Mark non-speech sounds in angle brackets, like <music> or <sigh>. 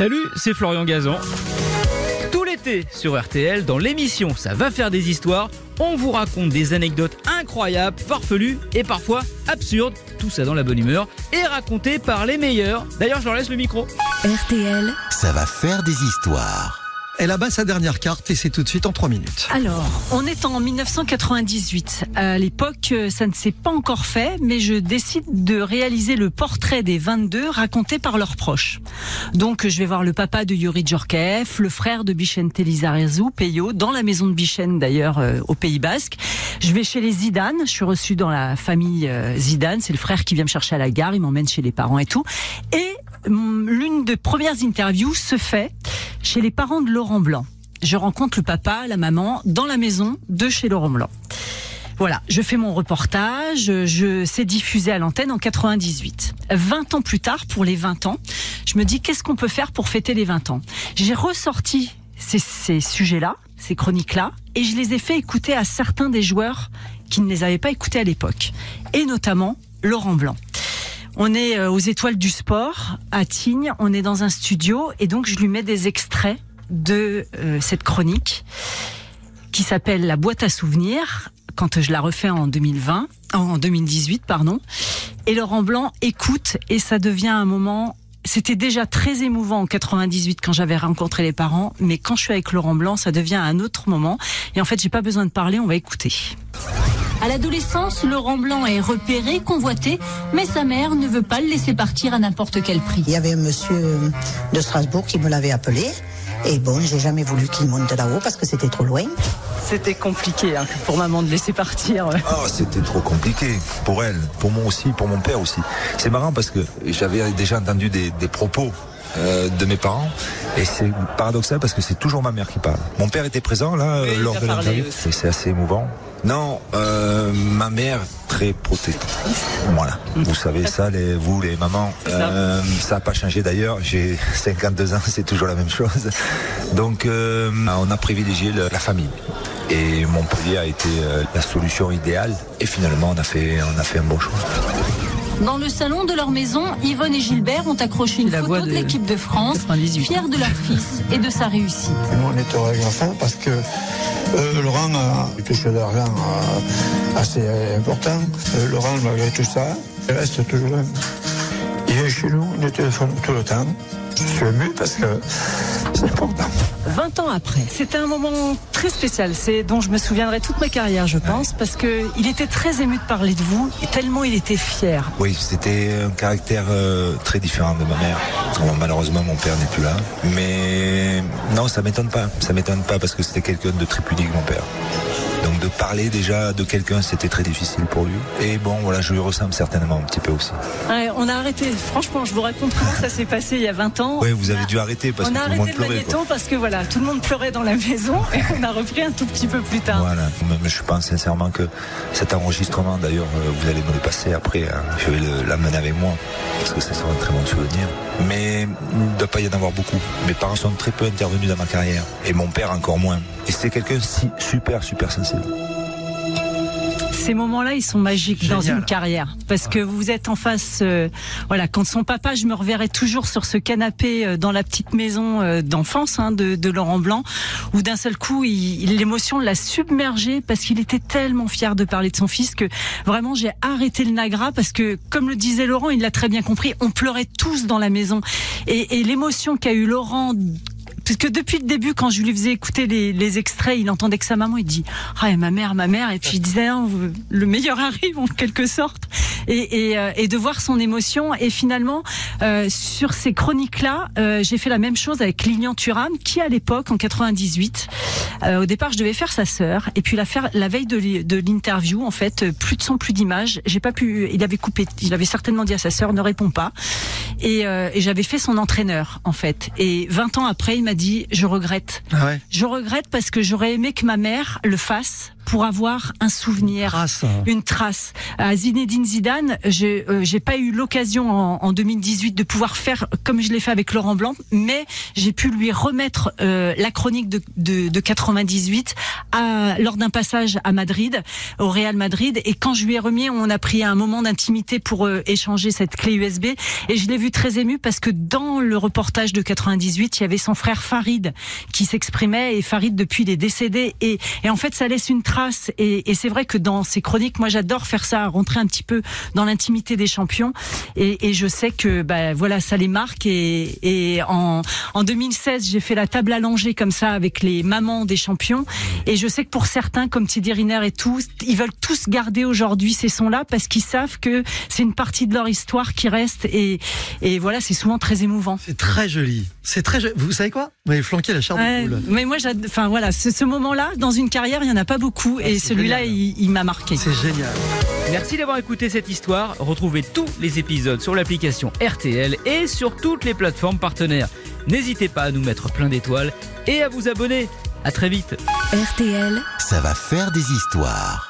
Salut, c'est Florian Gazan. Tout l'été sur RTL, dans l'émission Ça va faire des histoires, on vous raconte des anecdotes incroyables, farfelues et parfois absurdes, tout ça dans la bonne humeur, et racontées par les meilleurs. D'ailleurs, je leur laisse le micro. RTL. Ça va faire des histoires. Elle abat sa dernière carte et c'est tout de suite en 3 minutes. Alors, on est en 1998. À l'époque, euh, ça ne s'est pas encore fait, mais je décide de réaliser le portrait des 22 raconté par leurs proches. Donc, je vais voir le papa de Yuri Djorkaeff, le frère de Bichente Lizarezou, Peyo, dans la maison de Bichente d'ailleurs euh, au Pays Basque. Je vais chez les Zidane, je suis reçue dans la famille euh, Zidane, c'est le frère qui vient me chercher à la gare, il m'emmène chez les parents et tout. Et hum, l'une des premières interviews se fait chez les parents de Laurent Blanc. Je rencontre le papa, la maman, dans la maison de chez Laurent Blanc. Voilà, je fais mon reportage, je c'est diffusé à l'antenne en 98. 20 ans plus tard, pour les 20 ans, je me dis qu'est-ce qu'on peut faire pour fêter les 20 ans? J'ai ressorti ces, ces sujets-là, ces chroniques-là, et je les ai fait écouter à certains des joueurs qui ne les avaient pas écoutés à l'époque, et notamment Laurent Blanc. On est euh, aux étoiles du sport à Tignes, on est dans un studio et donc je lui mets des extraits de euh, cette chronique qui s'appelle La boîte à souvenirs quand je la refais en 2020 en 2018 pardon et Laurent Blanc écoute et ça devient un moment c'était déjà très émouvant en 98 quand j'avais rencontré les parents, mais quand je suis avec Laurent Blanc, ça devient un autre moment. Et en fait, j'ai pas besoin de parler, on va écouter. À l'adolescence, Laurent Blanc est repéré, convoité, mais sa mère ne veut pas le laisser partir à n'importe quel prix. Il y avait un monsieur de Strasbourg qui me l'avait appelé. Et bon, j'ai jamais voulu qu'il monte là-haut parce que c'était trop loin. C'était compliqué hein, pour maman de laisser partir. Oh, c'était trop compliqué pour elle, pour moi aussi, pour mon père aussi. C'est marrant parce que j'avais déjà entendu des, des propos euh, de mes parents et c'est paradoxal parce que c'est toujours ma mère qui parle. Mon père était présent là Oui, lors de l'interview et c'est assez émouvant. Non, euh, ma mère très protectrice. Voilà. Vous savez ça, les, vous les mamans. Euh, ça n'a pas changé d'ailleurs. J'ai <laughs> 52 ans, c'est toujours la même chose. Donc euh, on a privilégié le- la famille. Et Montpellier a été euh, la solution idéale. Et finalement, on a fait, on a fait un bon choix. Dans le salon de leur maison, Yvonne et Gilbert ont accroché une La voix photo de de l'équipe de France, 98. fiers de leur fils et de sa réussite. Nous, on est heureux avec la fin parce que euh, Laurent a touché de l'argent euh, assez important. Euh, Laurent, malgré tout ça, il reste toujours là. Il vient chez nous, il nous téléphone tout le temps. Je suis ému parce que c'est important. 20 ans après. C'était un moment très spécial, c'est dont je me souviendrai toute ma carrière, je pense, parce que il était très ému de parler de vous, et tellement il était fier. Oui, c'était un caractère euh, très différent de ma mère. Bon, malheureusement, mon père n'est plus là. Mais non, ça m'étonne pas. Ça m'étonne pas parce que c'était quelqu'un de très pudique, mon père. Donc de parler déjà de quelqu'un, c'était très difficile pour lui. Et bon, voilà, je lui ressemble certainement un petit peu aussi. Ouais, on a arrêté. Franchement, je vous raconte comment ça s'est passé il y a 20 ans. Oui, vous avez dû arrêter parce on que a tout le monde pleurait. parce que voilà, tout le monde pleurait dans la maison <laughs> et on a repris un tout petit peu plus tard. Voilà. Je pense sincèrement que cet enregistrement, d'ailleurs, euh, vous allez me le passer après. hein. Je vais l'amener avec moi parce que ça sera un très bon souvenir. Mais il ne doit pas y en avoir beaucoup. Mes parents sont très peu intervenus dans ma carrière et mon père encore moins. Et c'est quelqu'un si super, super sensible. Ces moments-là, ils sont magiques dans une carrière parce que vous êtes en face. euh, voilà, quand son papa, je me reverrai toujours sur ce canapé euh, dans la petite maison euh, d'enfance hein, de, de Laurent Blanc, où d'un seul coup, l'émotion l'a submergé parce qu'il était tellement fier de parler de son fils que vraiment j'ai arrêté le nagra parce que, comme le disait Laurent, il l'a très bien compris, on pleurait tous dans la maison et, et l'émotion qu'a eu Laurent parce que depuis le début, quand je lui faisais écouter les, extraits, il entendait que sa maman, il dit ah et ma mère, ma mère, et puis il disait vous- le meilleur <laughs> arrive en quelque sorte, euh, et de voir son émotion. Et finalement, euh, sur ces chroniques-là, euh, j'ai fait la même chose avec Lilian Thuram, qui à l'époque, en 98, euh, au départ, je devais faire sa sœur, et puis la veille de l'i- de l'interview, en fait, plus de son, plus d'image. J'ai pas pu. Il avait coupé. Il avait certainement dit à sa sœur ne réponds pas. Et, et j'avais fait son entraîneur, en fait. Et 20 ans après, il m'a dit, je regrette. Ah ouais. Je regrette parce que j'aurais aimé que ma mère le fasse pour avoir un souvenir, Trace. une trace. À Zinedine Zidane, j'ai euh, j'ai pas eu l'occasion en, en 2018 de pouvoir faire comme je l'ai fait avec Laurent Blanc, mais j'ai pu lui remettre euh, la chronique de, de, de 98 à, lors d'un passage à Madrid, au Real Madrid. Et quand je lui ai remis, on a pris un moment d'intimité pour euh, échanger cette clé USB. Et je l'ai vu très ému parce que dans le reportage de 98, il y avait son frère Farid qui s'exprimait. Et Farid, depuis, il est décédé. Et, et en fait, ça laisse une trace. Et, et c'est vrai que dans ces chroniques, moi, j'adore faire ça, rentrer un petit peu dans l'intimité des champions. Et, et je sais que, bah, voilà, ça les marque. Et, et en, en 2016, j'ai fait la table allongée comme ça avec les mamans des champions. Et je sais que pour certains, comme Thierry Riner et tout, ils veulent tous garder aujourd'hui ces sons-là parce qu'ils savent que c'est une partie de leur histoire qui reste. Et, et voilà, c'est souvent très émouvant. C'est très joli. C'est très joli. Vous savez quoi? Vous m'avez flanqué la chair Ouais, de poule. mais moi, enfin voilà, ce, ce moment-là, dans une carrière, il y en a pas beaucoup, et c'est celui-là, il, il m'a marqué. C'est génial. Merci d'avoir écouté cette histoire. Retrouvez tous les épisodes sur l'application RTL et sur toutes les plateformes partenaires. N'hésitez pas à nous mettre plein d'étoiles et à vous abonner. À très vite. Ça va faire des histoires.